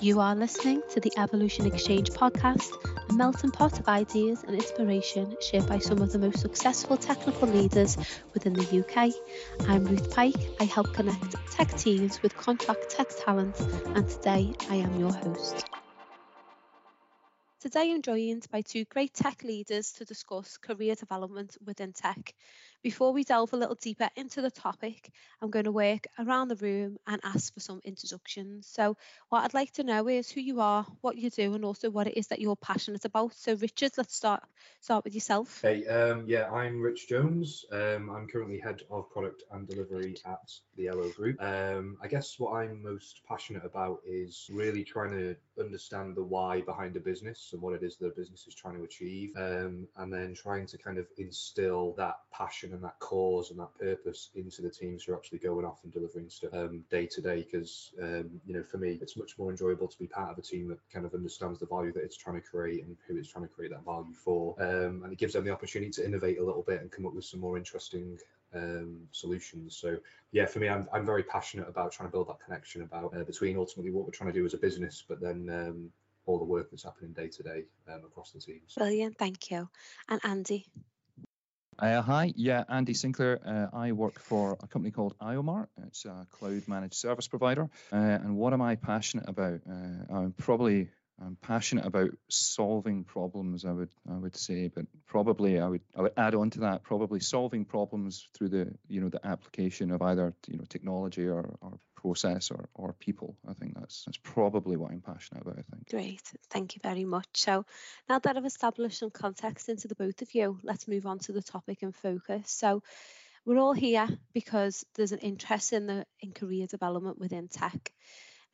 You are listening to the Evolution Exchange podcast, a melting pot of ideas and inspiration shared by some of the most successful technical leaders within the UK. I'm Ruth Pike. I help connect tech teams with contract tech talent, and today I am your host. Today I'm joined by two great tech leaders to discuss career development within tech. Before we delve a little deeper into the topic, I'm going to work around the room and ask for some introductions. So, what I'd like to know is who you are, what you do, and also what it is that you're passionate about. So, Richard, let's start start with yourself. Hey, um, yeah, I'm Rich Jones. Um, I'm currently head of product and delivery at the Ello Group. Um, I guess what I'm most passionate about is really trying to understand the why behind a business and what it is that the business is trying to achieve, um, and then trying to kind of instill that passion passion and that cause and that purpose into the teams who are actually going off and delivering stuff um, day to day. Because um, you know, for me, it's much more enjoyable to be part of a team that kind of understands the value that it's trying to create and who it's trying to create that value for, um, and it gives them the opportunity to innovate a little bit and come up with some more interesting um, solutions. So yeah, for me, I'm, I'm very passionate about trying to build that connection about uh, between ultimately what we're trying to do as a business, but then um, all the work that's happening day to day um, across the teams. Brilliant, thank you. And Andy. Uh, hi, yeah, Andy Sinclair. Uh, I work for a company called iOMart. It's a cloud managed service provider. Uh, and what am I passionate about? Uh, I'm probably I'm passionate about solving problems. I would I would say, but probably I would I would add on to that probably solving problems through the you know the application of either you know technology or, or process or, or people. I think that's that's probably what I'm passionate about. I think. Great, thank you very much. So now that I've established some context into the both of you, let's move on to the topic and focus. So we're all here because there's an interest in the in career development within tech.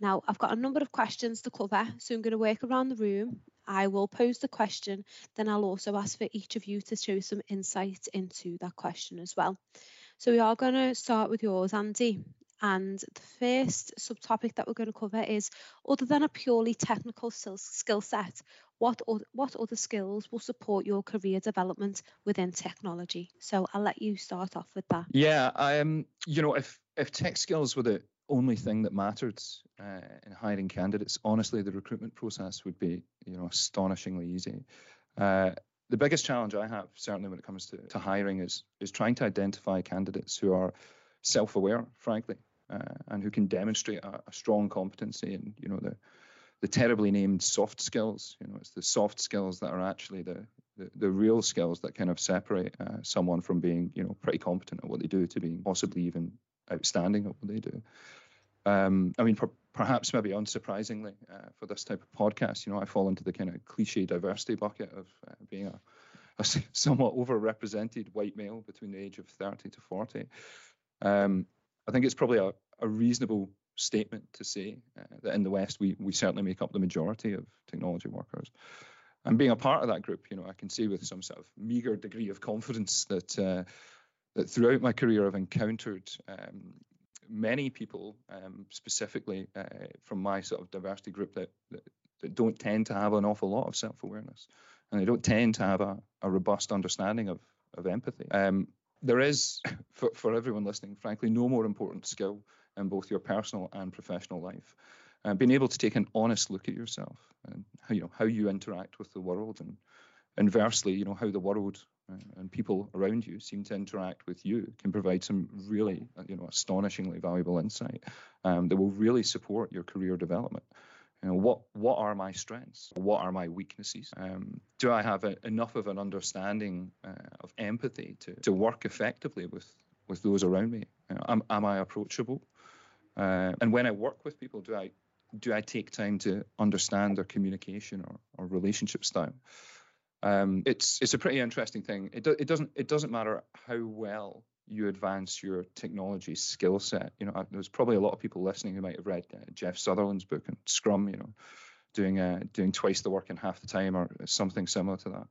Now, I've got a number of questions to cover, so I'm going to work around the room. I will pose the question, then I'll also ask for each of you to show some insight into that question as well. So we are going to start with yours, Andy. And the first subtopic that we're going to cover is other than a purely technical skill set, what, what other skills will support your career development within technology? So I'll let you start off with that. Yeah, um, you know, if if tech skills were the only thing that mattered uh, in hiring candidates, honestly, the recruitment process would be, you know, astonishingly easy. Uh, the biggest challenge I have, certainly when it comes to, to hiring, is is trying to identify candidates who are self-aware, frankly, uh, and who can demonstrate a, a, strong competency in, you know, the the terribly named soft skills. You know, it's the soft skills that are actually the the, the real skills that kind of separate uh, someone from being, you know, pretty competent at what they do to being possibly even outstanding at what they do. Um, I mean, per, perhaps maybe unsurprisingly uh, for this type of podcast, you know, I fall into the kind of cliche diversity bucket of uh, being a, a, somewhat overrepresented white male between the age of 30 to 40. Um, I think it's probably a, a reasonable statement to say uh, that in the West we we certainly make up the majority of technology workers. And being a part of that group, you know, I can say with some sort of meager degree of confidence that uh, that throughout my career I've encountered um, many people, um, specifically uh, from my sort of diversity group, that, that, that don't tend to have an awful lot of self-awareness, and they don't tend to have a, a robust understanding of of empathy. Um, there is, for, for everyone listening, frankly, no more important skill in both your personal and professional life. Uh, being able to take an honest look at yourself and how you know how you interact with the world, and inversely, you know how the world uh, and people around you seem to interact with you can provide some really, uh, you know, astonishingly valuable insight um, that will really support your career development. You know, what what are my strengths? What are my weaknesses? Um, do I have a, enough of an understanding uh, of empathy to, to work effectively with with those around me? You know, am, am I approachable? Uh, and when I work with people, do I do I take time to understand their communication or, or relationship style? Um, it's it's a pretty interesting thing. It, do, it doesn't it doesn't matter how well you advance your technology skill set. You know, there's probably a lot of people listening who might have read uh, Jeff Sutherland's book on Scrum. You know, doing uh, doing twice the work in half the time or something similar to that.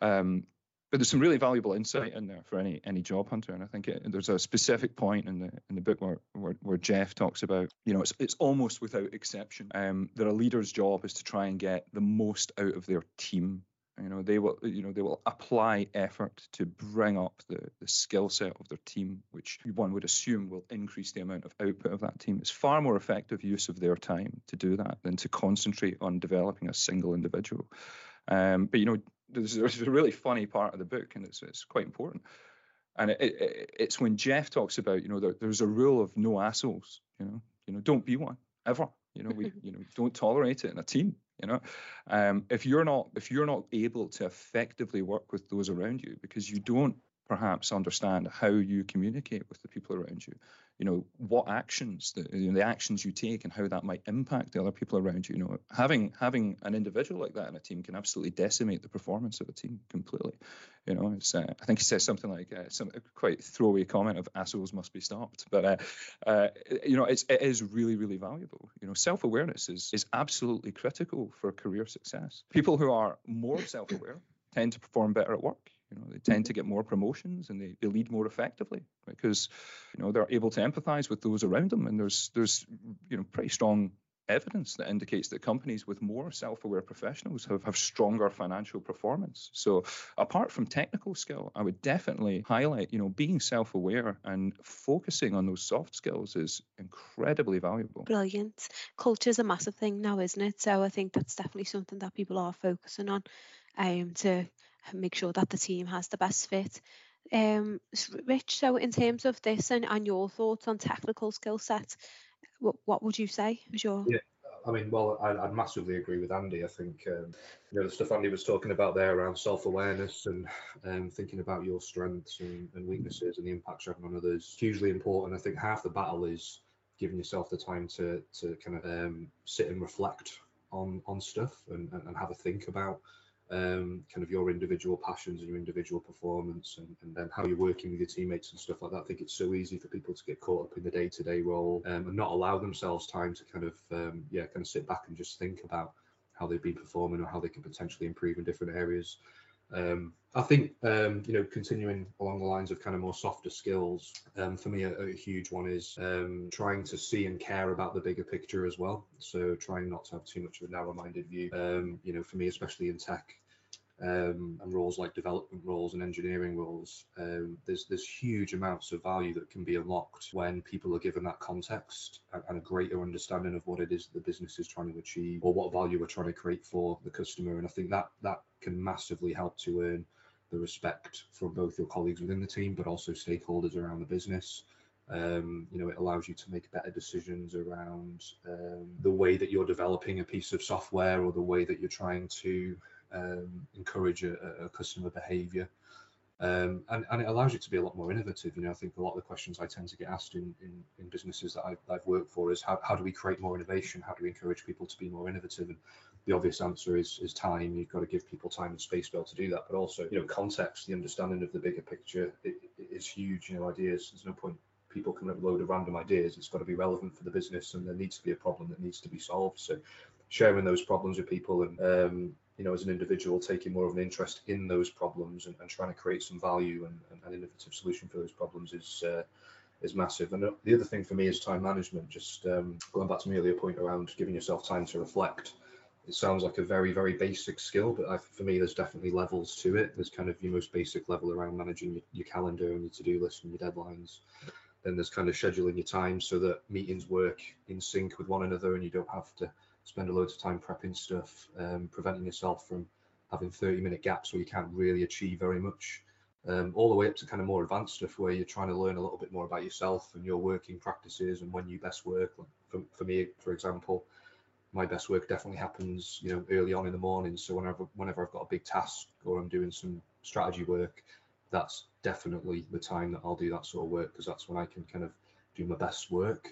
Um, but there's some really valuable insight in there for any any job hunter, and I think it, there's a specific point in the in the book where, where, where Jeff talks about, you know, it's it's almost without exception um, that a leader's job is to try and get the most out of their team You know, they will, you know, they will apply effort to bring up the, the skill set of their team, which one would assume will increase the amount of output of that team. It's far more effective use of their time to do that than to concentrate on developing a single individual. Um, but you know, there's, there's, a really funny part of the book, and it's it's quite important. And it, it, it's when Jeff talks about, you know, there, there's a rule of no assholes. You know, you know, don't be one ever. You know, we, you know, don't tolerate it in a team you know? Um, if you're not if you're not able to effectively work with those around you because you don't perhaps understand how you communicate with the people around you you know what actions the, you know, the actions you take and how that might impact the other people around you you know having having an individual like that in a team can absolutely decimate the performance of a team completely you know it's uh, i think he says something like uh, some quite throwaway comment of assholes must be stopped but uh, uh, you know it's it is really really valuable you know self-awareness is is absolutely critical for career success. People who are more self-aware tend to perform better at work you know, they tend to get more promotions and they, they lead more effectively because you know they're able to empathize with those around them. And there's there's you know pretty strong evidence that indicates that companies with more self-aware professionals have, have stronger financial performance. So apart from technical skill, I would definitely highlight, you know, being self-aware and focusing on those soft skills is incredibly valuable. Brilliant. Culture is a massive thing now, isn't it? So I think that's definitely something that people are focusing on um, to make sure that the team has the best fit. Um, Rich, so in terms of this and, and your thoughts on technical skill set, what, what would you say was your? Yeah, I mean, well, I, I massively agree with Andy. I think um, you know the stuff Andy was talking about there around self-awareness and um, thinking about your strengths and, and weaknesses and the impacts you're having on others hugely important. I think half the battle is giving yourself the time to to kind of um, sit and reflect on on stuff and, and have a think about um, kind of your individual passions and your individual performance and, and then how you're working with your teammates and stuff like that. I think it's so easy for people to get caught up in the day-to-day role um, and not allow themselves time to kind of um, yeah kind of sit back and just think about how they've been performing or how they can potentially improve in different areas. Um, I think um, you know continuing along the lines of kind of more softer skills. Um, for me, a, a, huge one is um, trying to see and care about the bigger picture as well. So trying not to have too much of a narrow-minded view. Um, you know, for me, especially in tech, um, and roles like development roles and engineering roles, um, there's there's huge amounts of value that can be unlocked when people are given that context and, and, a greater understanding of what it is the business is trying to achieve or what value we're trying to create for the customer. And I think that that can massively help to earn the respect from both your colleagues within the team, but also stakeholders around the business. Um, you know, it allows you to make better decisions around um, the way that you're developing a piece of software or the way that you're trying to um, encourage a, a customer behavior. Um, and, and, it allows you to be a lot more innovative. You know, I think a lot of the questions I tend to get asked in, in, in businesses that I've, I've, worked for is how, how do we create more innovation? How do we encourage people to be more innovative? And the obvious answer is, is time. You've got to give people time and space to be able to do that. But also, you know, context, the understanding of the bigger picture it, it is huge. You know, ideas, there's no point people coming up with a load of random ideas. It's got to be relevant for the business and there needs to be a problem that needs to be solved. So sharing those problems with people and um, you know, as an individual, taking more of an interest in those problems and, and trying to create some value and, and, an innovative solution for those problems is uh, is massive. And the other thing for me is time management. Just um, going back to my earlier point around giving yourself time to reflect. It sounds like a very, very basic skill, but I, for me, there's definitely levels to it. There's kind of your most basic level around managing your, your calendar and your to-do list and your deadlines. Then there's kind of scheduling your time so that meetings work in sync with one another and you don't have to spend a load of time prepping stuff, um, preventing yourself from having 30 minute gaps where you can't really achieve very much. Um, all the way up to kind of more advanced stuff where you're trying to learn a little bit more about yourself and your working practices and when you best work. For, for me, for example, my best work definitely happens, you know, early on in the morning. So whenever whenever I've got a big task or I'm doing some strategy work, that's definitely the time that I'll do that sort of work because that's when I can kind of do my best work.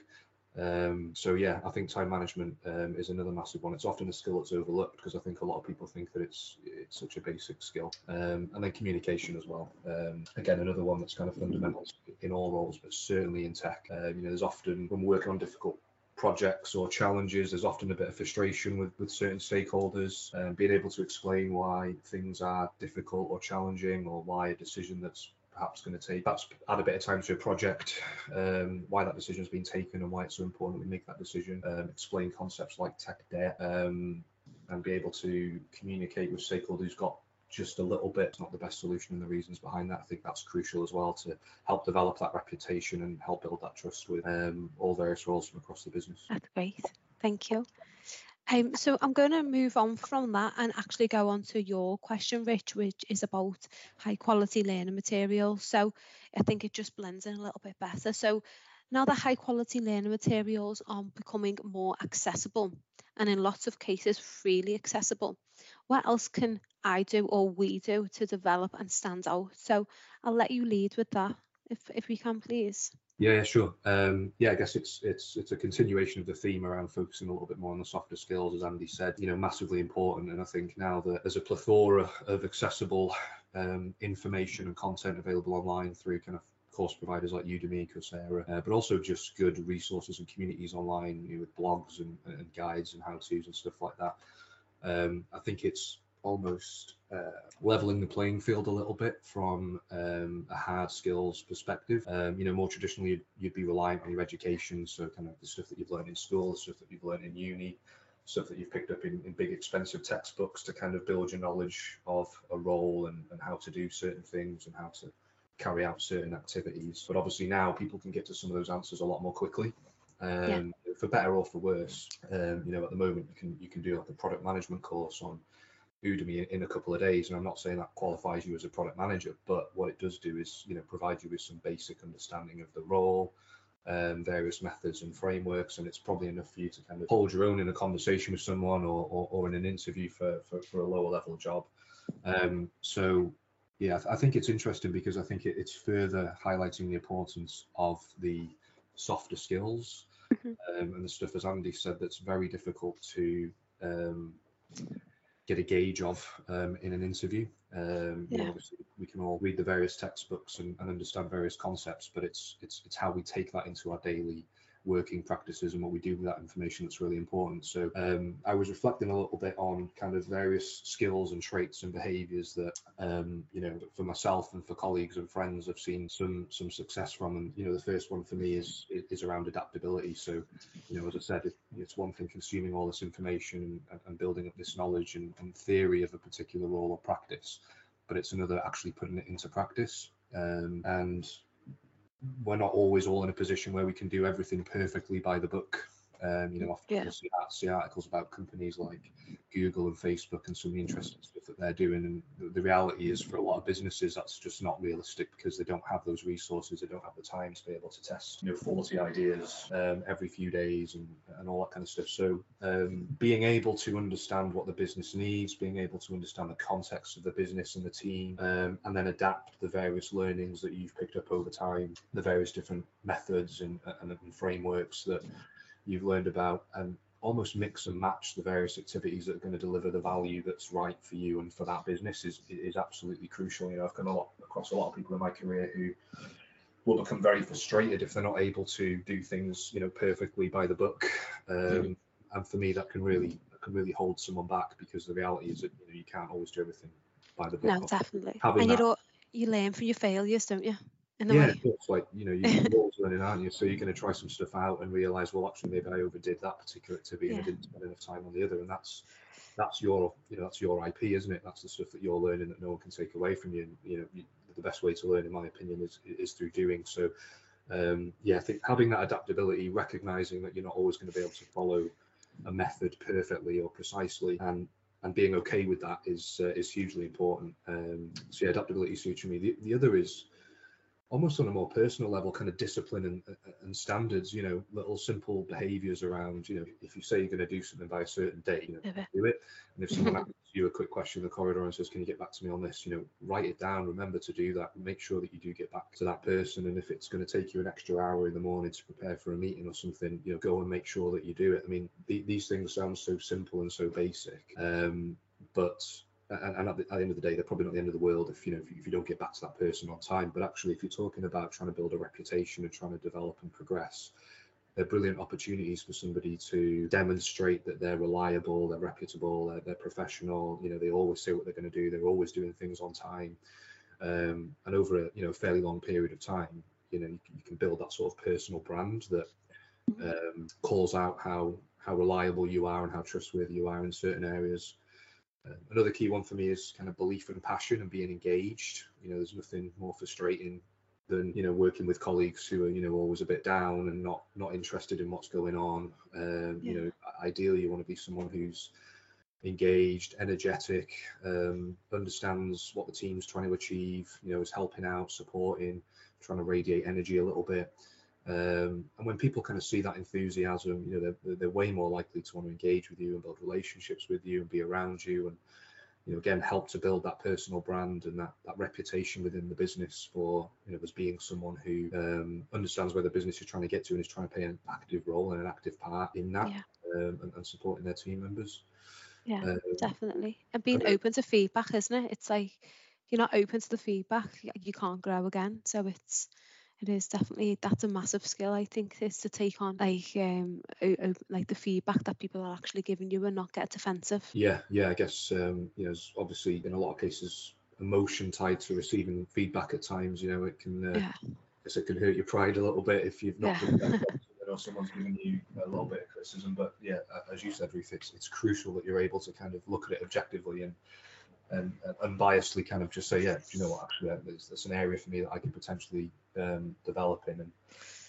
Um, so yeah, I think time management um, is another massive one. It's often a skill that's overlooked because I think a lot of people think that it's it's such a basic skill. Um, and then communication as well. Um, again, another one that's kind of fundamental in all roles, but certainly in tech. Uh, you know, there's often when we're working on difficult projects or challenges, there's often a bit of frustration with, with certain stakeholders. Um, being able to explain why things are difficult or challenging, or why a decision that's perhaps going to take perhaps add a bit of time to a project, um, why that decision has been taken and why it's so important we make that decision, um, explain concepts like tech debt, um, and be able to communicate with stakeholders got just a little bit. It's not the best solution and the reasons behind that. I think that's crucial as well to help develop that reputation and help build that trust with um, all various roles from across the business. That's great. Thank you. Um, so I'm going to move on from that and actually go on to your question, Rich, which is about high quality learning materials. So I think it just blends in a little bit better. So now that high quality learning materials are becoming more accessible and in lots of cases freely accessible, what else can I do or we do to develop and stand out? So I'll let you lead with that if, if we can, please. Yeah, yeah, sure. Um, yeah, I guess it's it's it's a continuation of the theme around focusing a little bit more on the softer skills, as Andy said. You know, massively important. And I think now that there's a plethora of accessible um, information and content available online through kind of course providers like Udemy, Coursera, uh, but also just good resources and communities online you know, with blogs and, and guides and how-tos and stuff like that. Um, I think it's almost uh, leveling the playing field a little bit from um, a hard skills perspective. Um, you know, more traditionally, you'd, you'd, be reliant on your education, so kind of the stuff that you've learned in school, the stuff that you've learned in uni, stuff that you've picked up in, in big expensive textbooks to kind of build your knowledge of a role and, and how to do certain things and how to carry out certain activities. But obviously now people can get to some of those answers a lot more quickly. Um, yeah. For better or for worse, um, you know, at the moment you can you can do like a product management course on Udemy in a couple of days. And I'm not saying that qualifies you as a product manager, but what it does do is, you know, provide you with some basic understanding of the role, um, various methods and frameworks, and it's probably enough for you to kind of hold your own in a conversation with someone or, or, or in an interview for, for, for, a lower level job. Um, so, yeah, I think it's interesting because I think it, it's further highlighting the importance of the softer skills mm-hmm. um, and the stuff, as Andy said, that's very difficult to um, get a gauge of um, in an interview. Um, yeah. obviously, we can all read the various textbooks and, and, understand various concepts, but it's it's it's how we take that into our daily working practices and what we do with that information that's really important. So um, I was reflecting a little bit on kind of various skills and traits and behaviours that um, you know for myself and for colleagues and friends I've seen some some success from. And you know the first one for me is is around adaptability. So you know as I said, it, it's one thing consuming all this information and, and building up this knowledge and, and theory of a particular role or practice, but it's another actually putting it into practice. Um, and we're not always all in a position where we can do everything perfectly by the book. Um, you know, often yeah. see, see, articles about companies like Google and Facebook and some of the interesting stuff that they're doing. And the, the, reality is, for a lot of businesses, that's just not realistic because they don't have those resources, they don't have the time to be able to test, you know, 40 ideas um, every few days and, and all that kind of stuff. So, um, being able to understand what the business needs, being able to understand the context of the business and the team, um, and then adapt the various learnings that you've picked up over time, the various different methods and, and, and frameworks that you've learned about and almost mix and match the various activities that are going to deliver the value that's right for you and for that business is is absolutely crucial. You know, I've come a lot across a lot of people in my career who will become very frustrated if they're not able to do things, you know, perfectly by the book. Um, mm-hmm. And for me, that can really that can really hold someone back because the reality is that you know you can't always do everything by the book. No, definitely. and you don't you learn from your failures, don't you? In the yeah, way. it's like you know you're always learning, aren't you? So you're going to try some stuff out and realize, well, actually, maybe I overdid that particular activity yeah. and I didn't spend enough time on the other, and that's that's your you know that's your IP, isn't it? That's the stuff that you're learning that no one can take away from you. And, you know, you, the best way to learn, in my opinion, is is through doing. So, um, yeah, I think having that adaptability, recognizing that you're not always going to be able to follow a method perfectly or precisely, and and being okay with that is uh, is hugely important. Um, so yeah, adaptability suits me. The, the other is almost on a more personal level kind of discipline and, and standards you know little simple behaviors around you know if you say you're going to do something by a certain date you know do it. And if someone asks you a quick question in the corridor and says can you get back to me on this? You know write it down remember to do that make sure that you do get back to that person. And if it's going to take you an extra hour in the morning to prepare for a meeting or something you know go and make sure that you do it. I mean these things sound so simple and so basic um, but and, and at, the, at, the, end of the day, they're probably not the end of the world if you know if you, if you, don't get back to that person on time. But actually, if you're talking about trying to build a reputation and trying to develop and progress, they're brilliant opportunities for somebody to demonstrate that they're reliable, they're reputable, they're, they're professional. You know, they always say what they're going to do. They're always doing things on time, um, and over a you know fairly long period of time, you know, you, you can build that sort of personal brand that um, calls out how how reliable you are and how trustworthy you are in certain areas Uh, another key one for me is kind of belief and passion and being engaged. You know, there's nothing more frustrating than you know working with colleagues who are you know always a bit down and not not interested in what's going on. Um, yeah. You know, ideally you want to be someone who's engaged, energetic, um, understands what the team's trying to achieve. You know, is helping out, supporting, trying to radiate energy a little bit. Um, and when people kind of see that enthusiasm, you know, they're, they're way more likely to want to engage with you and build relationships with you and be around you and, you know, again, help to build that personal brand and that, that reputation within the business for, you know, as being someone who um, understands where the business is trying to get to and is trying to play an active role and an active part in that yeah. um, and, and, supporting their team members. Yeah, um, definitely. And being okay. open to feedback, isn't it? It's like, you're not open to the feedback, you can't grow again. So it's, it is definitely that's a massive skill I think is to take on like um like the feedback that people are actually giving you and not get defensive. Yeah, yeah, I guess um you know obviously in a lot of cases emotion tied to receiving feedback at times. You know it can uh, yeah. I guess it can hurt your pride a little bit if you've not yeah. or someone's giving you a little bit of criticism. But yeah, as you said, Ruth, it's, it's crucial that you're able to kind of look at it objectively and and, and unbiasedly kind of just say, yeah, you know what, actually, there's, there's an area for me that I could potentially um, develop in. And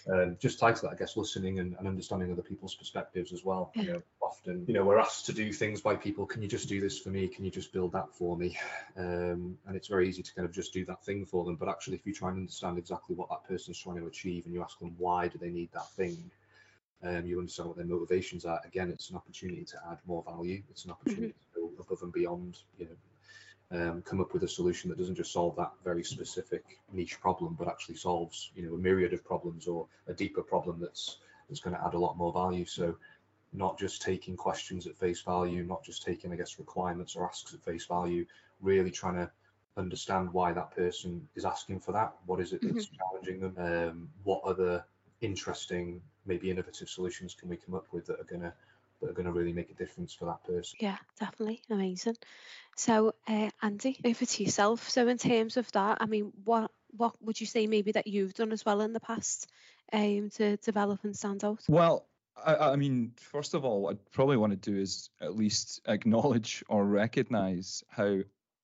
um, just tied to that, I guess, listening and, and, understanding other people's perspectives as well. You know, often, you know, we're asked to do things by people. Can you just do this for me? Can you just build that for me? Um, and it's very easy to kind of just do that thing for them. But actually, if you try and understand exactly what that person's trying to achieve and you ask them why do they need that thing, um, you understand what their motivations are. Again, it's an opportunity to add more value. It's an opportunity mm-hmm. to go above and beyond, you know, um, come up with a solution that doesn't just solve that very specific niche problem, but actually solves you know a myriad of problems or a deeper problem that's that's going to add a lot more value. So not just taking questions at face value, not just taking I guess requirements or asks at face value, really trying to understand why that person is asking for that. What is it that's mm-hmm. challenging them? Um, what other interesting, maybe innovative solutions can we come up with that are going to that are going to really make a difference for that person. Yeah, definitely. Amazing. So, uh, Andy, over to yourself. So, in terms of that, I mean, what what would you say maybe that you've done as well in the past um, to develop and stand out? Well, I, I mean, first of all, what I'd probably want to do is at least acknowledge or recognize how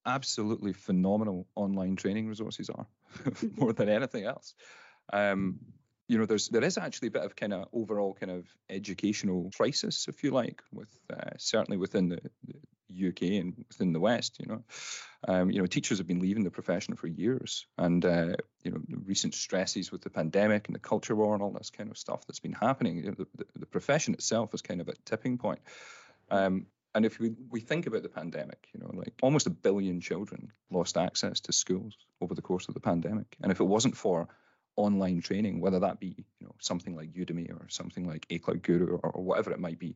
absolutely phenomenal online training resources are, more than anything else. Um, you know, there's there is actually a bit of kind of overall kind of educational crisis, if you like, with uh, certainly within the, the, UK and within the West. You know, um, you know, teachers have been leaving the profession for years, and uh, you know, recent stresses with the pandemic and the culture war and all this kind of stuff that's been happening. You know, the, the, the profession itself is kind of at tipping point. Um, and if we, we think about the pandemic, you know, like almost a billion children lost access to schools over the course of the pandemic. And if it wasn't for online training, whether that be you know something like Udemy or something like A Cloud Guru or, or whatever it might be.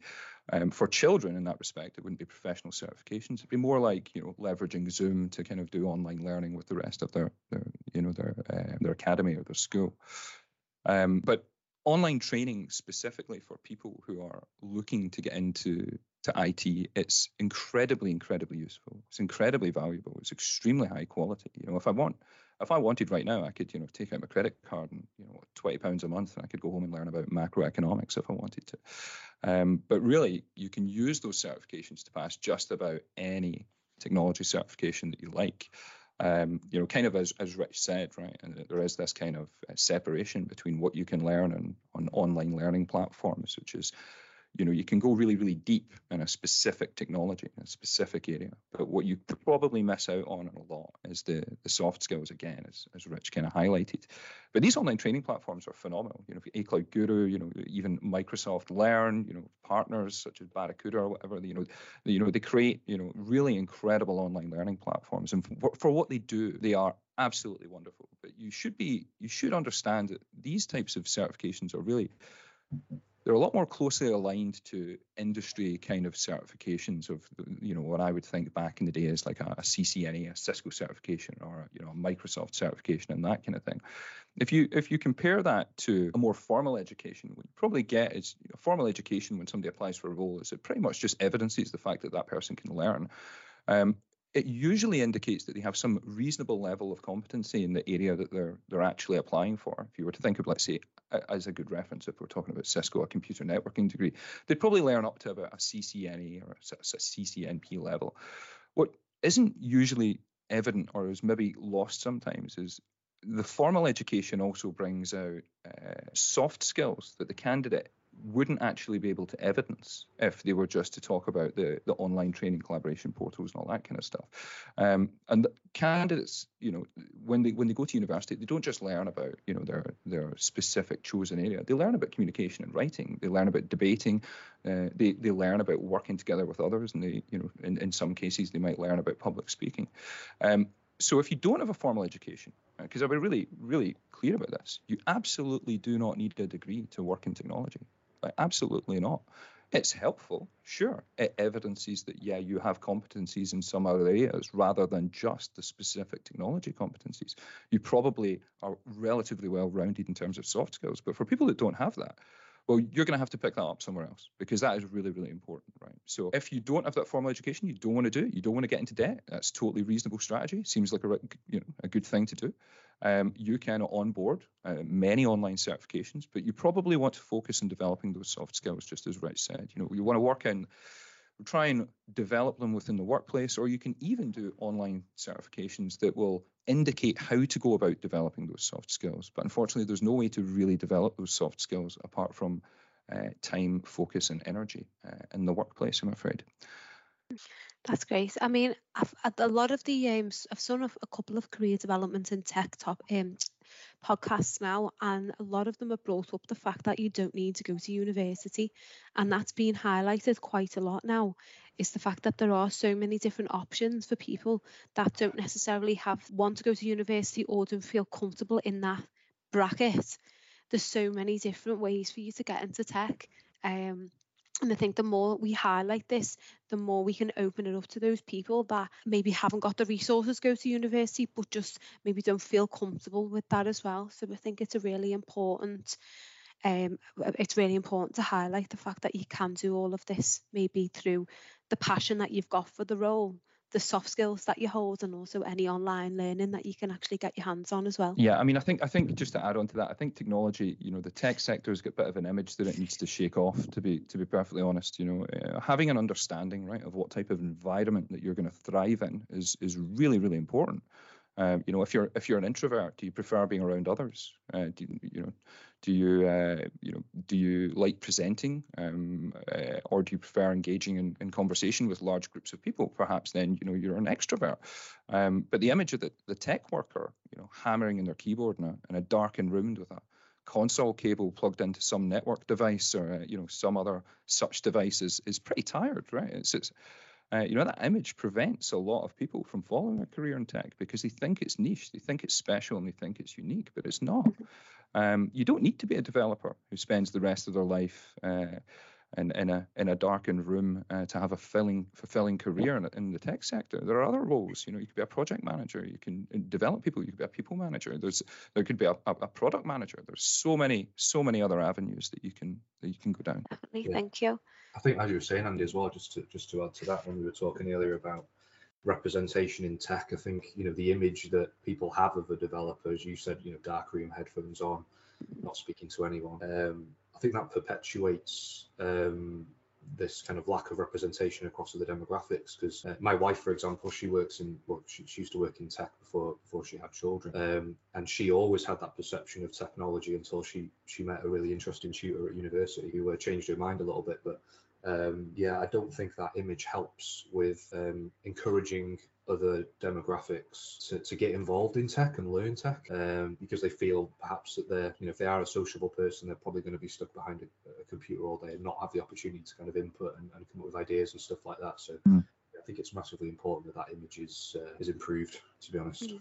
Um, for children, in that respect, it wouldn't be professional certifications. It'd be more like you know leveraging Zoom to kind of do online learning with the rest of their, their you know their uh, their academy or their school. Um, but online training specifically for people who are looking to get into to IT, it's incredibly, incredibly useful. It's incredibly valuable. It's extremely high quality. You know, if I want if I wanted right now, I could, you know, take out my credit card and, you know, twenty pounds a month, and I could go home and learn about macroeconomics if I wanted to. Um, but really, you can use those certifications to pass just about any technology certification that you like. Um, you know, kind of as, as Rich said, right, and there is this kind of uh, separation between what you can learn on, on online learning platforms, which is you know you can go really really deep in a specific technology in a specific area. But what you probably miss out on a lot is the the soft skills again as, as rich kind of highlighted. But these online training platforms are phenomenal. You know a cloud guru you know even microsoft learn you know partners such as barracuda or whatever you know you know they create you know really incredible online learning platforms. And for, for what they do they are absolutely wonderful. But you should be you should understand that these types of certifications are really they're a lot more closely aligned to industry kind of certifications of you know what I would think back in the day is like a, a CCNA, a Cisco certification, or you know a Microsoft certification and that kind of thing. If you if you compare that to a more formal education, what you probably get is a formal education when somebody applies for a role is it pretty much just evidences the fact that that person can learn. Um, it usually indicates that they have some reasonable level of competency in the area that they're they're actually applying for. If you were to think of, let's say, as a good reference, if we're talking about Cisco, a computer networking degree, they'd probably learn up to about a CCNA or a, CCNP level. what isn't usually evident or is maybe lost sometimes is the formal education also brings out uh, soft skills that the candidate wouldn't actually be able to evidence if they were just to talk about the, the online training collaboration portals and all that kind of stuff. Um, and candidates, you know, when they when they go to university, they don't just learn about you know their their specific chosen area. They learn about communication and writing. They learn about debating. Uh, they they learn about working together with others, and they you know in, in some cases they might learn about public speaking. Um, so if you don't have a formal education, because I'll be really, really clear about this, you absolutely do not need a degree to work in technology. Absolutely not. It's helpful, sure. It evidences that, yeah, you have competencies in some other areas rather than just the specific technology competencies. You probably are relatively well rounded in terms of soft skills. But for people that don't have that, well, you're going to have to pick that up somewhere else because that is really, really important, right? So if you don't have that formal education, you don't want to do it, you don't want to get into debt. That's totally reasonable strategy. Seems like a you know a good thing to do. Um, you can onboard uh, many online certifications, but you probably want to focus on developing those soft skills, just as Rich said. You know, you want to work in try and develop them within the workplace, or you can even do online certifications that will indicate how to go about developing those soft skills. But unfortunately, there's no way to really develop those soft skills apart from uh, time, focus, and energy uh, in the workplace, I'm afraid. That's great. I mean, I've, a lot of the um, I've done a, couple of career development and tech top um, podcasts now, and a lot of them have brought up the fact that you don't need to go to university, and that's been highlighted quite a lot now. Is the fact that there are so many different options for people that don't necessarily have want to go to university or don't feel comfortable in that bracket. There's so many different ways for you to get into tech. Um, and I think the more we highlight this, the more we can open it up to those people that maybe haven't got the resources to go to university, but just maybe don't feel comfortable with that as well. So I think it's a really important um, it's really important to highlight the fact that you can do all of this maybe through the passion that you've got for the role the soft skills that you hold and also any online learning that you can actually get your hands on as well. Yeah, I mean, I think I think just to add on to that, I think technology, you know, the tech sector has got a bit of an image that it needs to shake off. To be to be perfectly honest, you know, uh, having an understanding right of what type of environment that you're going to thrive in is is really really important. Um, you know, if you're if you're an introvert, do you prefer being around others? Uh, do you, you know, do you uh, you know do you like presenting, um, uh, or do you prefer engaging in, in conversation with large groups of people? Perhaps then you know you're an extrovert. Um, but the image of the, the tech worker, you know, hammering in their keyboard in a, in a darkened room with a console cable plugged into some network device or uh, you know some other such device is, is pretty tired, right? It's, it's uh, you know, that image prevents a lot of people from following a career in tech because they think it's niche, they think it's special, and they think it's unique, but it's not. Um, you don't need to be a developer who spends the rest of their life uh, in, in, a in a darkened room uh, to have a filling, fulfilling career in, in, the tech sector. There are other roles. You know, you could be a project manager. You can uh, develop people. You could be a people manager. There's there could be a, a, a product manager. There's so many so many other avenues that you can that you can go down. Definitely. Yeah. Thank you. I think as you were saying, Andy, as well, just to just to add to that, when we were talking earlier about representation in tech, I think you know the image that people have of a developer, as you said, you know, dark room headphones on, not speaking to anyone. Um, I think that perpetuates um, this kind of lack of representation across the demographics because uh, my wife for example she works in well she, she, used to work in tech before before she had children. Um, and she always had that perception of technology until she she met a really interesting tutor at university who uh, changed her mind a little bit. But um, yeah, I don't think that image helps with um, encouraging other demographics to, to get involved in tech and learn tech um, because they feel perhaps that they're, you know, if they are a sociable person, they're probably going to be stuck behind a, a computer all day and not have the opportunity to kind of input and, and come up with ideas and stuff like that. So mm. I think it's massively important that that image is, uh, is improved, to be honest. Mm.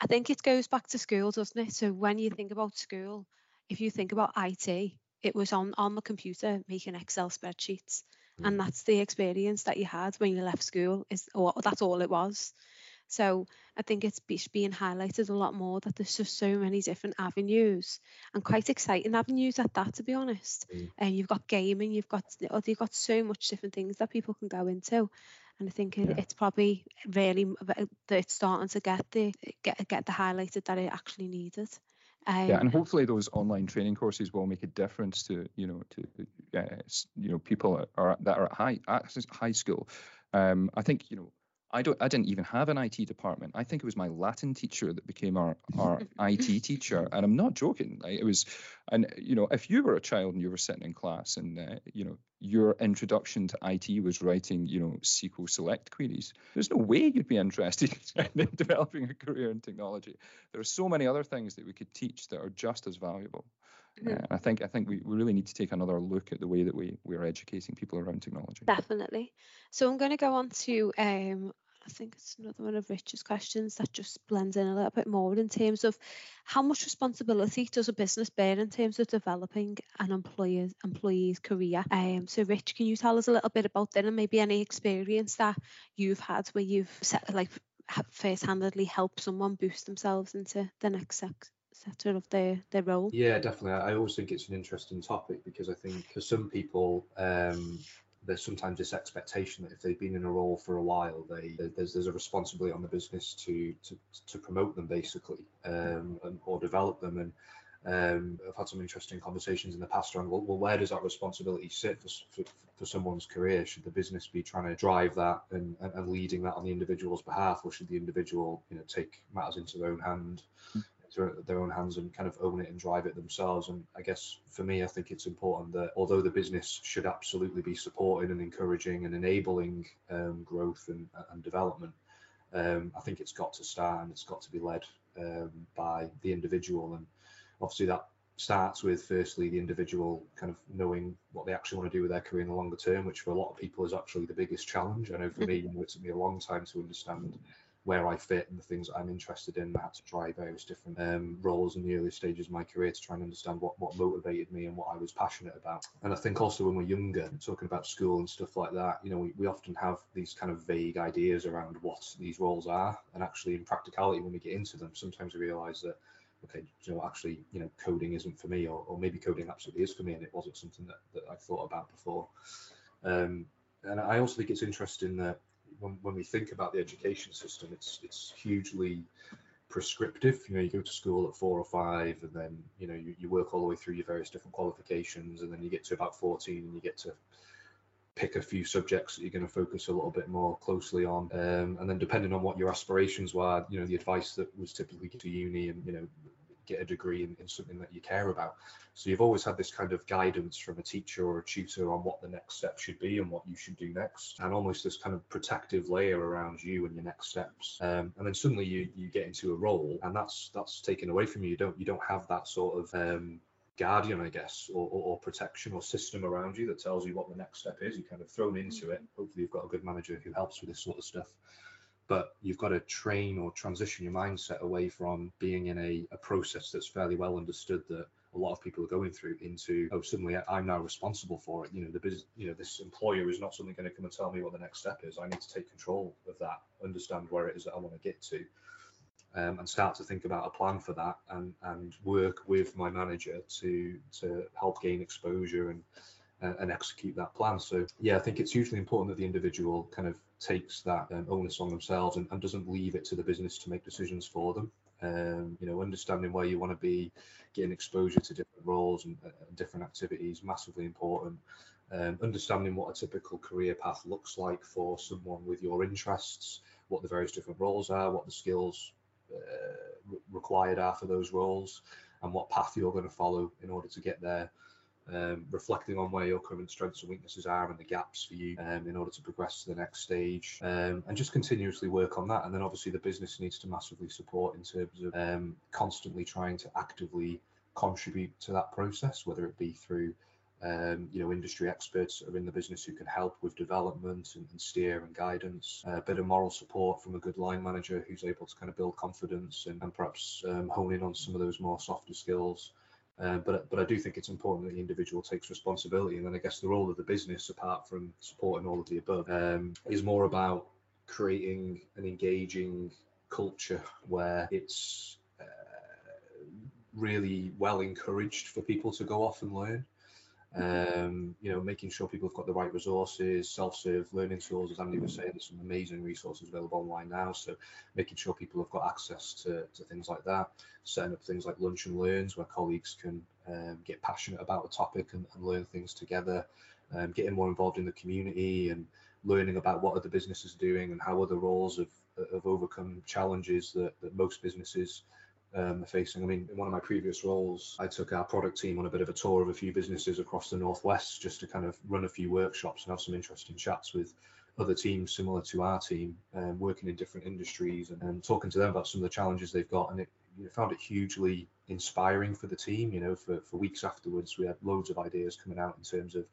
I think it goes back to school, doesn't it? So when you think about school, if you think about IT, it was on on the computer making Excel spreadsheets. And that's the experience that you had when you left school. Is or that's all it was. So I think it's being highlighted a lot more that there's just so many different avenues and quite exciting avenues at that, to be honest. Mm. And you've got gaming, you've got you've got so much different things that people can go into, and I think it, yeah. it's probably really that it's starting to get the get get the highlighted that it actually needed. Um, yeah, and hopefully those online training courses will make a difference to you know to uh, you know people are that are at high at high school. Um, I think you know I don't I didn't even have an IT department. I think it was my Latin teacher that became our our IT teacher, and I'm not joking. Like, it was, and you know, if you were a child and you were sitting in class, and uh, you know, your introduction to IT was writing, you know, SQL Select queries, there's no way you'd be interested in developing a career in technology. There are so many other things that we could teach that are just as valuable. Mm-hmm. Uh, I think I think we, we really need to take another look at the way that we we're educating people around technology. Definitely. So I'm going to go on to um, I think it's another one of Rich's questions that just blends in a little bit more in terms of how much responsibility does a business bear in terms of developing an employer's employee's career. Um, so Rich, can you tell us a little bit about that and maybe any experience that you've had where you've set, like first-handedly helped someone boost themselves into the next sector of their their role? Yeah, definitely. I always think it's an interesting topic because I think for some people, um, there's sometimes this expectation that if they've been in a role for a while, they there's there's a responsibility on the business to to, to promote them basically um, and, or develop them. And um, I've had some interesting conversations in the past around well, well where does that responsibility sit for, for, for, someone's career? Should the business be trying to drive that and, and, and, leading that on the individual's behalf, or should the individual you know take matters into their own hand? Their own hands and kind of own it and drive it themselves. And I guess for me, I think it's important that although the business should absolutely be supporting and encouraging and enabling um, growth and, and development, um, I think it's got to start and it's got to be led um, by the individual. And obviously, that starts with firstly the individual kind of knowing what they actually want to do with their career in the longer term, which for a lot of people is actually the biggest challenge. I know for me, you know, it took me a long time to understand where I fit and the things that I'm interested in. I had to try various different um, roles in the early stages of my career to try and understand what, what motivated me and what I was passionate about. And I think also when we're younger, talking about school and stuff like that, you know, we, we often have these kind of vague ideas around what these roles are. And actually, in practicality, when we get into them, sometimes we realize that okay, you know, actually, you know, coding isn't for me, or, or maybe coding absolutely is for me, and it wasn't something that, that I thought about before. Um, and I also think it's interesting that when, when we think about the education system, it's it's hugely prescriptive. You know, you go to school at four or five, and then you know you, you work all the way through your various different qualifications, and then you get to about 14, and you get to pick a few subjects that you're going to focus a little bit more closely on um, and then depending on what your aspirations were you know the advice that was typically to uni and you know get a degree in, in something that you care about. So you've always had this kind of guidance from a teacher or a tutor on what the next step should be and what you should do next, and almost this kind of protective layer around you and your next steps. Um, and then suddenly you you get into a role, and that's that's taken away from you. You don't you don't have that sort of um, guardian, I guess, or, or, or, protection or system around you that tells you what the next step is. You're kind of thrown into it. Hopefully, you've got a good manager who helps with this sort of stuff but you've got to train or transition your mindset away from being in a, a process that's fairly well understood that a lot of people are going through into oh suddenly I'm now responsible for it. You know the business, you know this employer is not suddenly going to come and tell me what the next step is. I need to take control of that, understand where it is that I want to get to, um, and start to think about a plan for that and and work with my manager to to help gain exposure and and execute that plan. So yeah, I think it's hugely important that the individual kind of takes that um, onus on themselves and, and, doesn't leave it to the business to make decisions for them. Um, you know, understanding where you want to be, getting exposure to different roles and uh, different activities, massively important. Um, understanding what a typical career path looks like for someone with your interests, what the various different roles are, what the skills uh, required are for those roles, and what path you're going to follow in order to get there um, reflecting on where your current strengths and weaknesses are and the gaps for you um, in order to progress to the next stage um, and just continuously work on that. And then obviously the business needs to massively support in terms of um, constantly trying to actively contribute to that process whether it be through um, you know, industry experts are in the business who can help with development and, and steer and guidance, a bit of moral support from a good line manager who's able to kind of build confidence and, and perhaps um, hone in on some of those more softer skills uh, but but I do think it's important that the individual takes responsibility, and then I guess the role of the business, apart from supporting all of the above, um, is more about creating an engaging culture where it's uh, really well encouraged for people to go off and learn um, you know, making sure people have got the right resources, self-serve learning tools, as Andy was saying, there's some amazing resources available online now. So making sure people have got access to, to things like that, setting up things like lunch and learns where colleagues can um, get passionate about a topic and, and learn things together. um, getting more involved in the community and learning about what other businesses are doing and how other roles have, have overcome challenges that, that most businesses um, facing. I mean, in one of my previous roles, I took our product team on a bit of a tour of a few businesses across the Northwest just to kind of run a few workshops and have some interesting chats with other teams similar to our team, um, working in different industries and, and, talking to them about some of the challenges they've got. And it you know, found it hugely inspiring for the team. You know, for, for weeks afterwards, we had loads of ideas coming out in terms of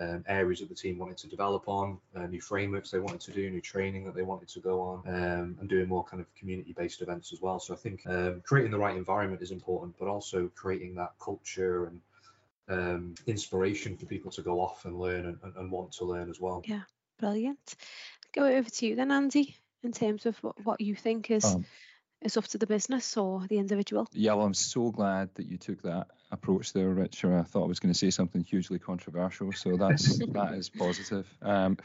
um, areas that the team wanted to develop on, uh, new frameworks they wanted to do, new training that they wanted to go on, um, and doing more kind of community-based events as well. So I think um, creating the right environment is important, but also creating that culture and um, inspiration for people to go off and learn and, and, want to learn as well. Yeah, brilliant. Go over to you then, Andy, in terms of what, what you think is um, it's up to the business or the individual. Yeah, well, I'm so glad that you took that approach there, Richard. I thought I was going to say something hugely controversial, so that's that is positive. Um,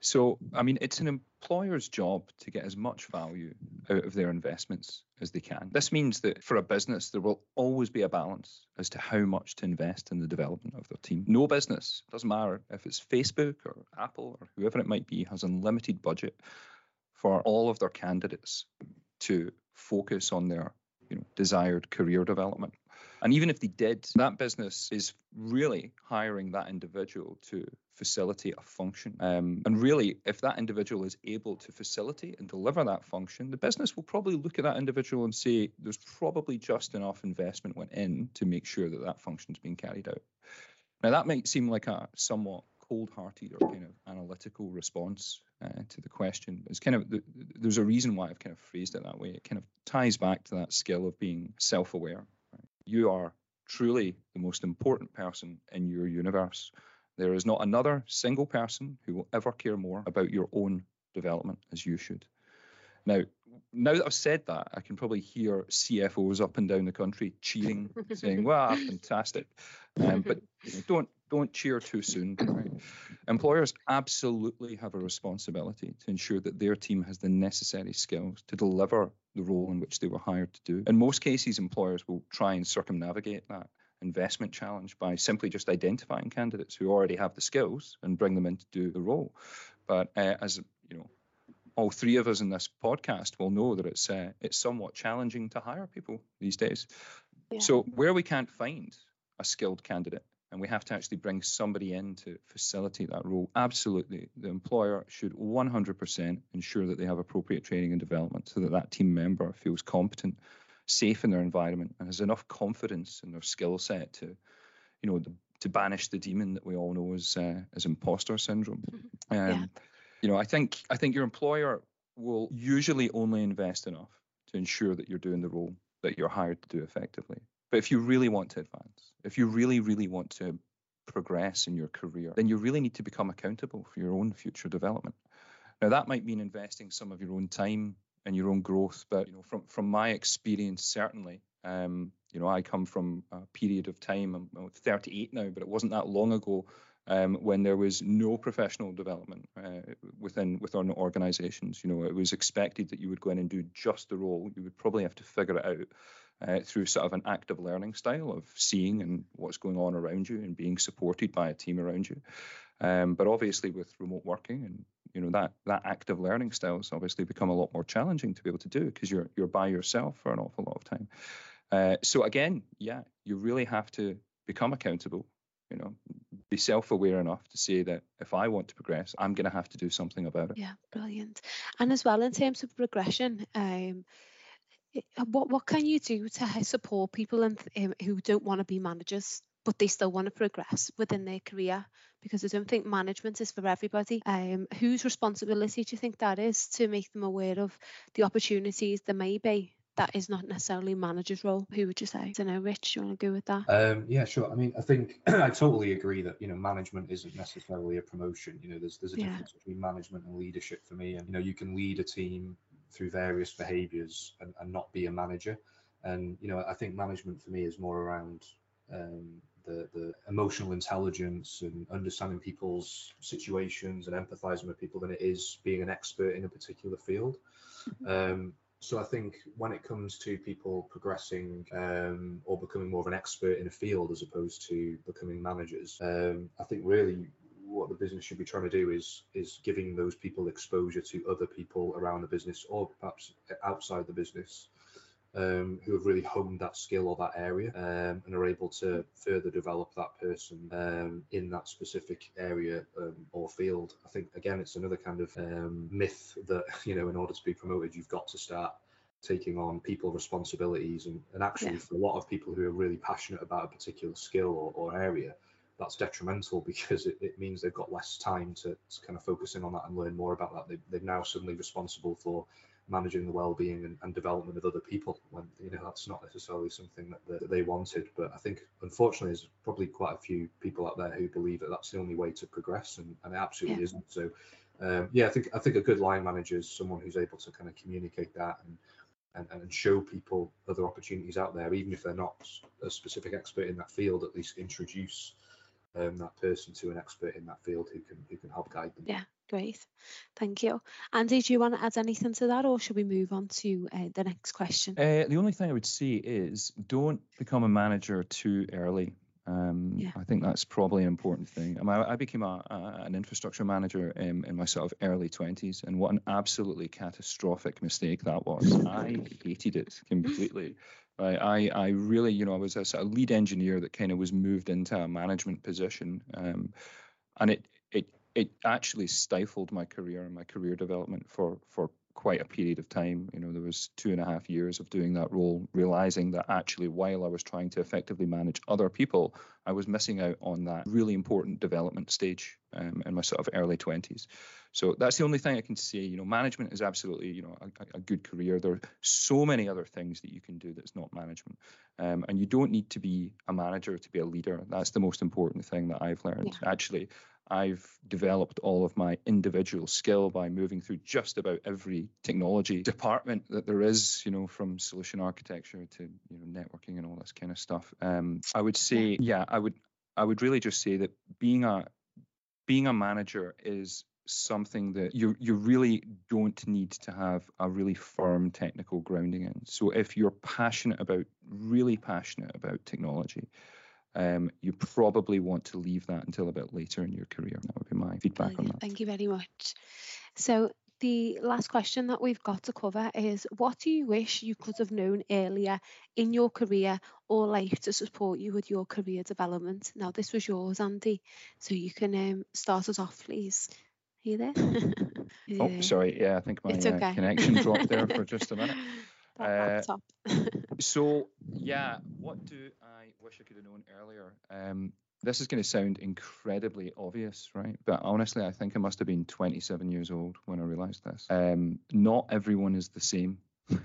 so, I mean, it's an employer's job to get as much value out of their investments as they can. This means that for a business, there will always be a balance as to how much to invest in the development of their team. No business, doesn't matter if it's Facebook or Apple or whoever it might be, has unlimited budget for all of their candidates to focus on their you know, desired career development. And even if they did, that business is really hiring that individual to facilitate a function. Um, and really, if that individual is able to facilitate and deliver that function, the business will probably look at that individual and say there's probably just enough investment went in to make sure that that function is being carried out. Now, that might seem like a somewhat cold-hearted or kind of analytical response uh, to the question. It's kind of there's a reason why I've kind of phrased it that way. It kind of ties back to that skill of being self-aware. Right? You are truly the most important person in your universe. There is not another single person who will ever care more about your own development as you should. Now, now that I've said that, I can probably hear CFOs up and down the country cheering, saying, "Wow, fantastic!" Um, but you know, don't don't cheer too soon. Right? Employers absolutely have a responsibility to ensure that their team has the necessary skills to deliver the role in which they were hired to do. In most cases, employers will try and circumnavigate that investment challenge by simply just identifying candidates who already have the skills and bring them in to do the role. But uh, as you know, all three of us in this podcast will know that it's uh, it's somewhat challenging to hire people these days. Yeah. So where we can't find a skilled candidate and we have to actually bring somebody in to facilitate that role. Absolutely, the employer should 100% ensure that they have appropriate training and development so that that team member feels competent, safe in their environment, and has enough confidence in their skill set to, you know, the, to banish the demon that we all know as uh, as imposter syndrome. Mm-hmm. Um, yeah. You know, I think I think your employer will usually only invest enough to ensure that you're doing the role that you're hired to do effectively. But if you really want to advance, if you really, really want to progress in your career, then you really need to become accountable for your own future development. Now, that might mean investing some of your own time and your own growth, but you know, from from my experience, certainly, um, you know, I come from a period of time. I'm 38 now, but it wasn't that long ago um, when there was no professional development uh, within within organisations. You know, it was expected that you would go in and do just the role. You would probably have to figure it out uh, through sort of an active learning style of seeing and what's going on around you and being supported by a team around you. Um, but obviously, with remote working and you know that that active learning style has obviously become a lot more challenging to be able to do because you're you're by yourself for an awful lot of time. Uh, so again, yeah, you really have to become accountable. You know, be self-aware enough to say that if I want to progress, I'm going to have to do something about it. Yeah, brilliant. And as well in terms of progression, um, what what can you do to support people and um, who don't want to be managers but they still want to progress within their career because I don't think management is for everybody. Um, whose responsibility do you think that is to make them aware of the opportunities there may be that is not necessarily manager's role. Who would you say? I don't know, Rich, do you want to go with that? Um, yeah, sure. I mean, I think I totally agree that you know management isn't necessarily a promotion. You know, there's there's a yeah. difference between management and leadership for me. And you know, you can lead a team through various behaviors and, and not be a manager. And you know, I think management for me is more around um, the the emotional intelligence and understanding people's situations and empathizing with people than it is being an expert in a particular field. Mm-hmm. Um, so I think when it comes to people progressing um, or becoming more of an expert in a field as opposed to becoming managers, um, I think really what the business should be trying to do is is giving those people exposure to other people around the business or perhaps outside the business um, who have really honed that skill or that area um, and are able to further develop that person um, in that specific area um, or field. I think again, it's another kind of um, myth that you know, in order to be promoted, you've got to start taking on people responsibilities and, and actually yeah. for a lot of people who are really passionate about a particular skill or, or area that's detrimental because it, it, means they've got less time to, to, kind of focus in on that and learn more about that. They, they're now suddenly responsible for managing the well-being and, and, development of other people when you know that's not necessarily something that, that, they wanted but i think unfortunately there's probably quite a few people out there who believe that that's the only way to progress and, and it absolutely yeah. isn't so um, yeah i think i think a good line manager is someone who's able to kind of communicate that and and, and show people other opportunities out there even if they're not a specific expert in that field at least introduce um, that person to an expert in that field who can who can help guide them. Yeah, great, thank you. Andy, do you want to add anything to that, or should we move on to uh, the next question? Uh, the only thing I would say is don't become a manager too early. Um, yeah. I think that's probably an important thing. I, mean, I became a, a, an infrastructure manager in, in my sort of early 20s, and what an absolutely catastrophic mistake that was. I hated it completely. I, I really, you know, I was a sort of lead engineer that kind of was moved into a management position, um, and it it it actually stifled my career and my career development for for quite a period of time. You know, there was two and a half years of doing that role, realizing that actually while I was trying to effectively manage other people, I was missing out on that really important development stage um, in my sort of early 20s. So that's the only thing I can say. You know, management is absolutely, you know, a, a good career. There are so many other things that you can do that's not management. Um, and you don't need to be a manager to be a leader. That's the most important thing that I've learned. Yeah. Actually, I've developed all of my individual skill by moving through just about every technology department that there is, you know, from solution architecture to you know networking and all this kind of stuff. Um, I would say, yeah, I would, I would really just say that being a being a manager is something that you you really don't need to have a really firm technical grounding in. So if you're passionate about really passionate about technology, um, you probably want to leave that until a bit later in your career. That would be my feedback on that. Thank you very much. So the last question that we've got to cover is what do you wish you could have known earlier in your career or life to support you with your career development? Now, this was yours, Andy, so you can um, start us off, please. Are you there? oh, sorry. Yeah, I think my okay. uh, connection dropped there for just a minute. Uh, so yeah, what do I wish I could have known earlier? Um, this is going to sound incredibly obvious, right? But honestly, I think I must have been 27 years old when I realised this. Um, not everyone is the same.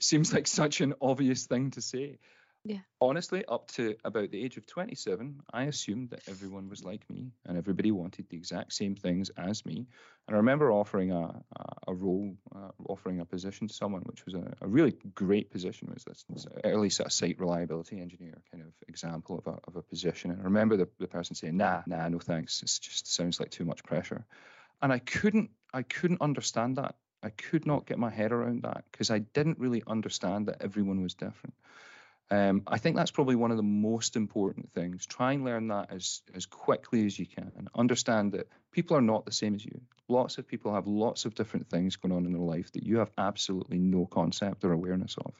Seems like such an obvious thing to say. Yeah. Honestly, up to about the age of 27, I assumed that everyone was like me and everybody wanted the exact same things as me. And I remember offering a, a, role, uh, offering a position to someone, which was a, a really great position. It was this, this, early sort of site reliability engineer kind of example of a, of a position. And I remember the, the person saying, nah, nah, no thanks. It just sounds like too much pressure. And I couldn't, I couldn't understand that. I could not get my head around that because I didn't really understand that everyone was different. Um, I think that's probably one of the most important things. Try and learn that as, as quickly as you can and understand that people are not the same as you. Lots of people have lots of different things going on in their life that you have absolutely no concept or awareness of.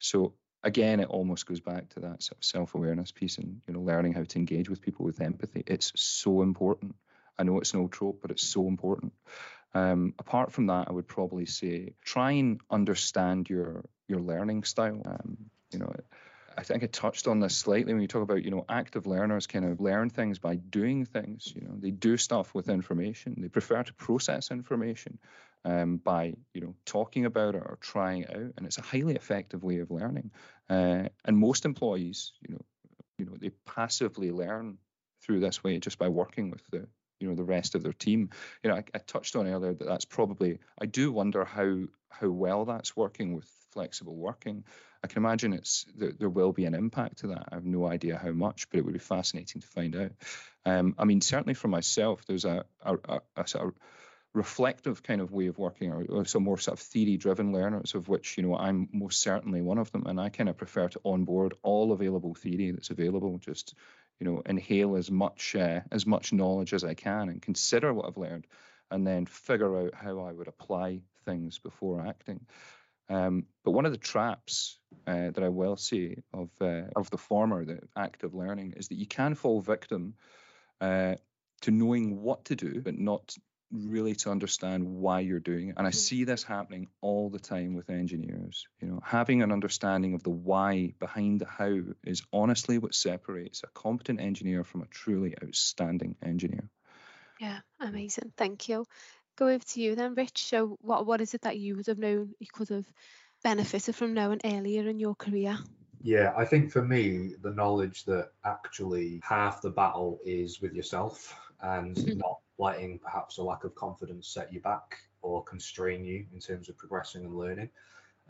So again, it almost goes back to that sort of self-awareness piece and you know learning how to engage with people with empathy. It's so important. I know it's an old trope, but it's so important. Um, apart from that, I would probably say try and understand your your learning style. Um, you know, I think I touched on this slightly when you talk about, you know, active learners kind of learn things by doing things. You know, they do stuff with information. They prefer to process information um, by, you know, talking about it or trying it out, and it's a highly effective way of learning. Uh, and most employees, you know, you know, they passively learn through this way just by working with the you know the rest of their team. You know, I, I touched on earlier that that's probably. I do wonder how how well that's working with flexible working. I can imagine it's there, there will be an impact to that. I have no idea how much, but it would be fascinating to find out. Um, I mean, certainly for myself, there's a, a, a, a sort of reflective kind of way of working or, or some more sort of theory driven learners of which you know i'm most certainly one of them and i kind of prefer to onboard all available theory that's available just you know, inhale as much uh, as much knowledge as I can and consider what I've learned, and then figure out how I would apply things before acting. Um, but one of the traps uh, that I will say of uh, of the former, the active learning, is that you can fall victim uh, to knowing what to do, but not really to understand why you're doing it. And I mm. see this happening all the time with engineers. You know, having an understanding of the why behind the how is honestly what separates a competent engineer from a truly outstanding engineer. Yeah, amazing. Thank you. Go over to you then, Rich. So what what is it that you would have known you could have benefited from knowing earlier in your career? Yeah, I think for me, the knowledge that actually half the battle is with yourself and mm-hmm. not letting perhaps a lack of confidence set you back or constrain you in terms of progressing and learning.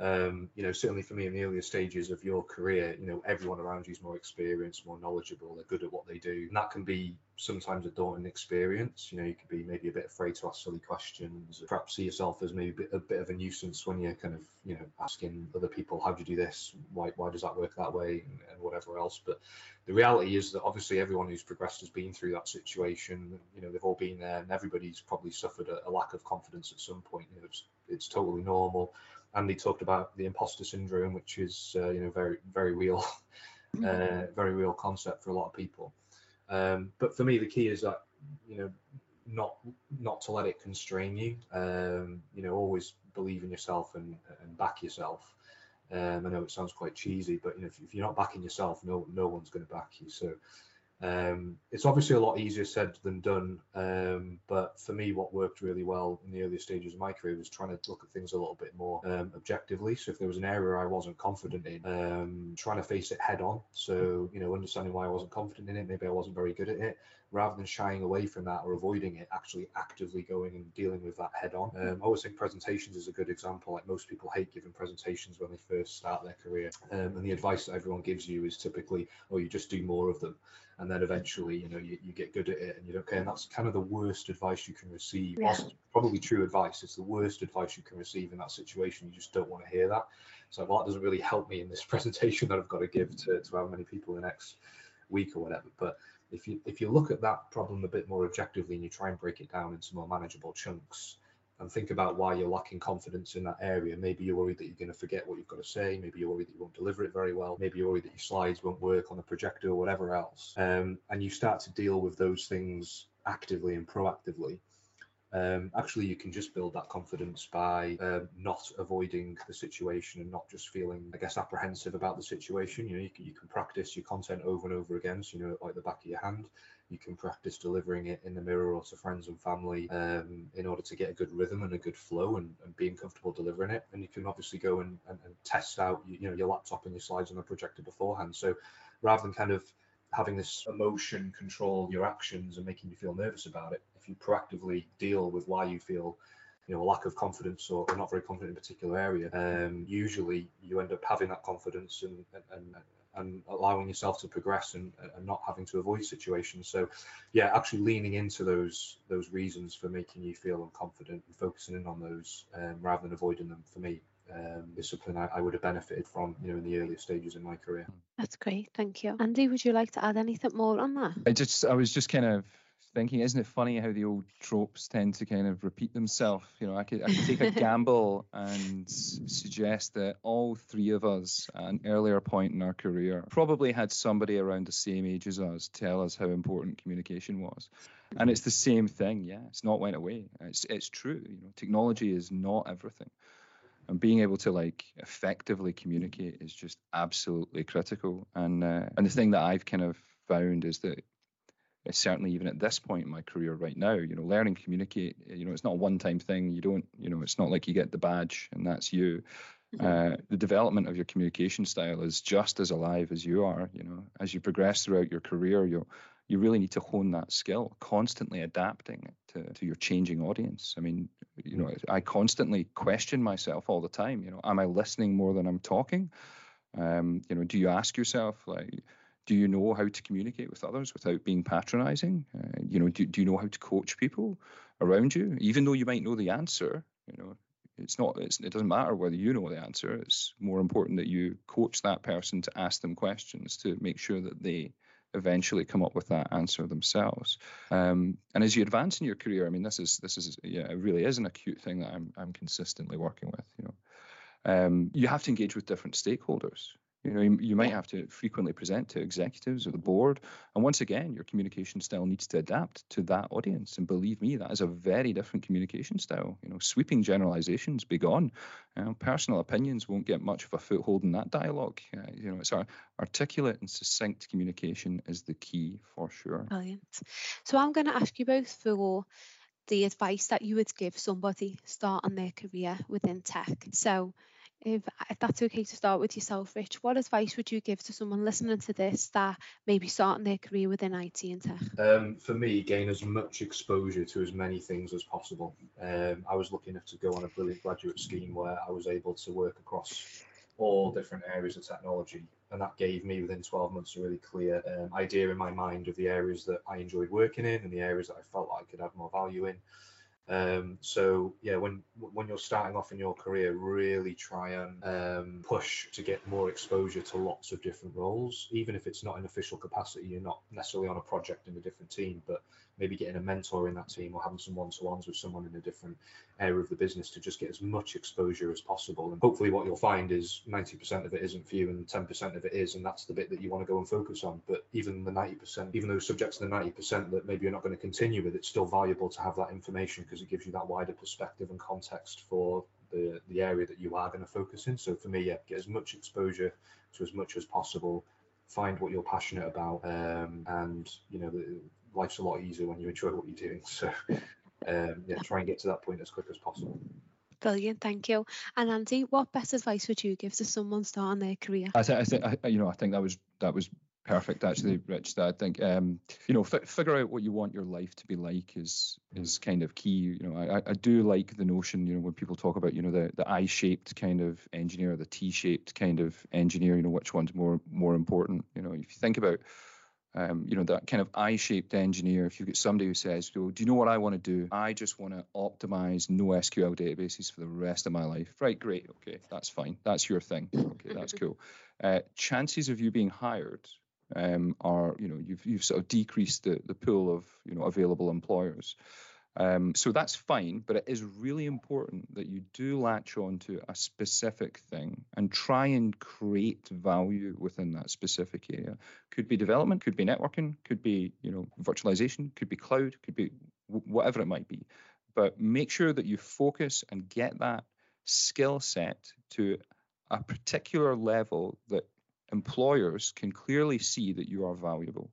Um, you know, certainly for me in the earlier stages of your career, you know, everyone around you is more experienced, more knowledgeable, they're good at what they do. And that can be sometimes a daunting experience. You know, you could be maybe a bit afraid to ask silly questions, perhaps see yourself as maybe a bit, of a nuisance when you're kind of, you know, asking other people, how do you do this? Why, why does that work that way? And, and whatever else. But the reality is that obviously everyone who's progressed has been through that situation. You know, they've all been there and everybody's probably suffered a, a lack of confidence at some point. You know, it's, it's totally normal Andy talked about the imposter syndrome, which is uh, you know very very real, mm. uh, very real concept for a lot of people. Um, but for me, the key is that you know not not to let it constrain you. Um, you know, always believe in yourself and and back yourself. Um, I know it sounds quite cheesy, but you know, if, if, you're not backing yourself, no no one's going to back you. So um, it's obviously a lot easier said than done, um, but for me, what worked really well in the earlier stages of my career was trying to look at things a little bit more um, objectively. So if there was an area I wasn't confident in, um, trying to face it head on. So you know, understanding why I wasn't confident in it, maybe I wasn't very good at it, rather than shying away from that or avoiding it, actually actively going and dealing with that head on. Um, I always think presentations is a good example. Like most people hate giving presentations when they first start their career, um, and the advice that everyone gives you is typically, "Oh, you just do more of them." and then eventually you know you, you get good at it and you don't care and that's kind of the worst advice you can receive yeah. probably true advice it's the worst advice you can receive in that situation you just don't want to hear that so well, that doesn't really help me in this presentation that i've got to give to, to how many people the next week or whatever but if you if you look at that problem a bit more objectively and you try and break it down into more manageable chunks and think about why you're lacking confidence in that area. Maybe you're worried that you're going to forget what you've got to say. Maybe you're worried that you won't deliver it very well. Maybe you're worried that your slides won't work on the projector or whatever else. Um, and you start to deal with those things actively and proactively. Um, actually, you can just build that confidence by um, not avoiding the situation and not just feeling, I guess, apprehensive about the situation. You know, you can, you can practice your content over and over again, so you know, like the back of your hand you can practice delivering it in the mirror or to friends and family um, in order to get a good rhythm and a good flow and, and being comfortable delivering it. And you can obviously go and, and, and test out you, know your laptop and your slides on the projector beforehand. So rather than kind of having this emotion control your actions and making you feel nervous about it, you proactively deal with why you feel you know a lack of confidence or, or not very confident in a particular area um, usually you end up having that confidence and, and, and allowing yourself to progress and, and not having to avoid situations. So, yeah, actually leaning into those those reasons for making you feel unconfident and focusing in on those um, rather than avoiding them for me um, is something I, I, would have benefited from, you know, in the earlier stages in my career. That's great, thank you, Andy. Would you like to add anything more on that? I just, I was just kind of thinking, isn't it funny how the old tropes tend to kind of repeat themselves? You know, I could, I could take a gamble and suggest that all three of us at an earlier point in our career probably had somebody around the same age as us tell us how important communication was. And it's the same thing, yeah. It's not went away. It's it's true. You know, technology is not everything. And being able to like effectively communicate is just absolutely critical. And uh, and the thing that I've kind of found is that certainly even at this point in my career right now you know learning communicate you know it's not a one time thing. You don't you know it's not like you get the badge and that's you. Mm-hmm. uh, the development of your communication style is just as alive as you are you know. As you progress throughout your career you you really need to hone that skill constantly adapting to, to your changing audience. I mean you know i constantly question myself all the time you know am i listening more than i'm talking? Um, you know do you ask yourself like do you know how to communicate with others without being patronizing uh, you know do, do you know how to coach people around you even though you might know the answer you know it's not it's, it doesn't matter whether you know the answer it's more important that you coach that person to ask them questions to make sure that they eventually come up with that answer themselves. Um, and as you advance in your career, I mean, this is this is yeah, it really is an acute thing that I'm I'm consistently working with. You know, um, you have to engage with different stakeholders. You know, you, you might have to frequently present to executives or the board. And once again, your communication style needs to adapt to that audience. And believe me, that is a very different communication style. You know, sweeping generalizations be gone. You know, personal opinions won't get much of a foothold in that dialogue. Uh, you know, it's our articulate and succinct communication is the key for sure. Brilliant. So I'm going to ask you both for the advice that you would give somebody starting their career within tech. So if, if that's okay to start with yourself, Rich, what advice would you give to someone listening to this that may be starting their career within IT and tech? Um, for me, gain as much exposure to as many things as possible. Um, I was lucky enough to go on a brilliant graduate scheme where I was able to work across all different areas of technology. And that gave me within 12 months a really clear um, idea in my mind of the areas that I enjoyed working in and the areas that I felt like I could add more value in. Um, so yeah, when when you're starting off in your career, really try and um, push to get more exposure to lots of different roles, even if it's not in official capacity. You're not necessarily on a project in a different team, but maybe getting a mentor in that team or having some one-to-ones with someone in a different area of the business to just get as much exposure as possible. And hopefully, what you'll find is 90% of it isn't for you, and 10% of it is, and that's the bit that you want to go and focus on. But even the 90%, even those subjects in the 90% that maybe you're not going to continue with, it's still valuable to have that information because it gives you that wider perspective and context for the the area that you are going to focus in. So for me, yeah, get as much exposure to as much as possible. Find what you're passionate about, um, and you know, life's a lot easier when you enjoy what you're doing. So um, yeah, try and get to that point as quick as possible. Brilliant, thank you. And Andy, what best advice would you give to someone starting their career? I think, I think, I, you know, I think that was that was perfect actually rich that i think um, you know f- figure out what you want your life to be like is is kind of key you know I, I do like the notion you know when people talk about you know the the i-shaped kind of engineer the t-shaped kind of engineer you know which one's more more important you know if you think about um, you know, that kind of I-shaped engineer, if you've got somebody who says, well, do you know what I want to do? I just want to optimize NoSQL databases for the rest of my life. Right, great. Okay, that's fine. That's your thing. Okay, that's cool. Uh, chances of you being hired um, are, you know, you've, you've sort of decreased the, the pool of, you know, available employers. Um, so that's fine, but it is really important that you do latch on to a specific thing and try and create value within that specific area. Could be development, could be networking, could be you know virtualization, could be cloud, could be whatever it might be. But make sure that you focus and get that skill set to a particular level that employers can clearly see that you are valuable.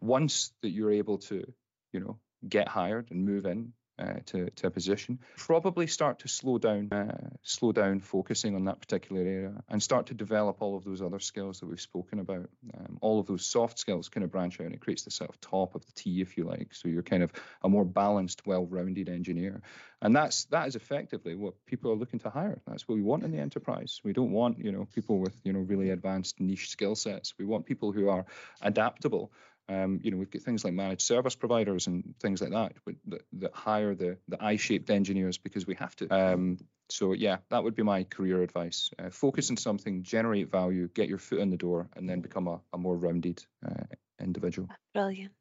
Once that you're able to, you know, get hired and move in uh, to, to a position, probably start to slow down, uh, slow down focusing on that particular area and start to develop all of those other skills that we've spoken about. Um, all of those soft skills kind of branch out and it creates the sort of top of the T, if you like. So you're kind of a more balanced, well-rounded engineer. And that's that is effectively what people are looking to hire. That's what we want in the enterprise. We don't want, you know, people with, you know, really advanced niche skill sets. We want people who are adaptable um, you know, we've got things like managed service providers and things like that that, that hire the the I-shaped engineers because we have to. Um, so yeah, that would be my career advice. Uh, focus on something, generate value, get your foot in the door, and then become a, a more rounded uh, individual. Brilliant.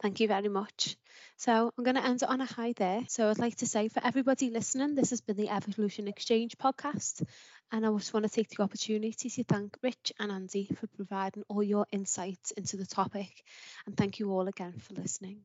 Thank you very much. So I'm going to end it on a high there. So I'd like to say for everybody listening, this has been the Evolution Exchange podcast. And I just want to take the opportunity to thank Rich and Andy for providing all your insights into the topic. And thank you all again for listening.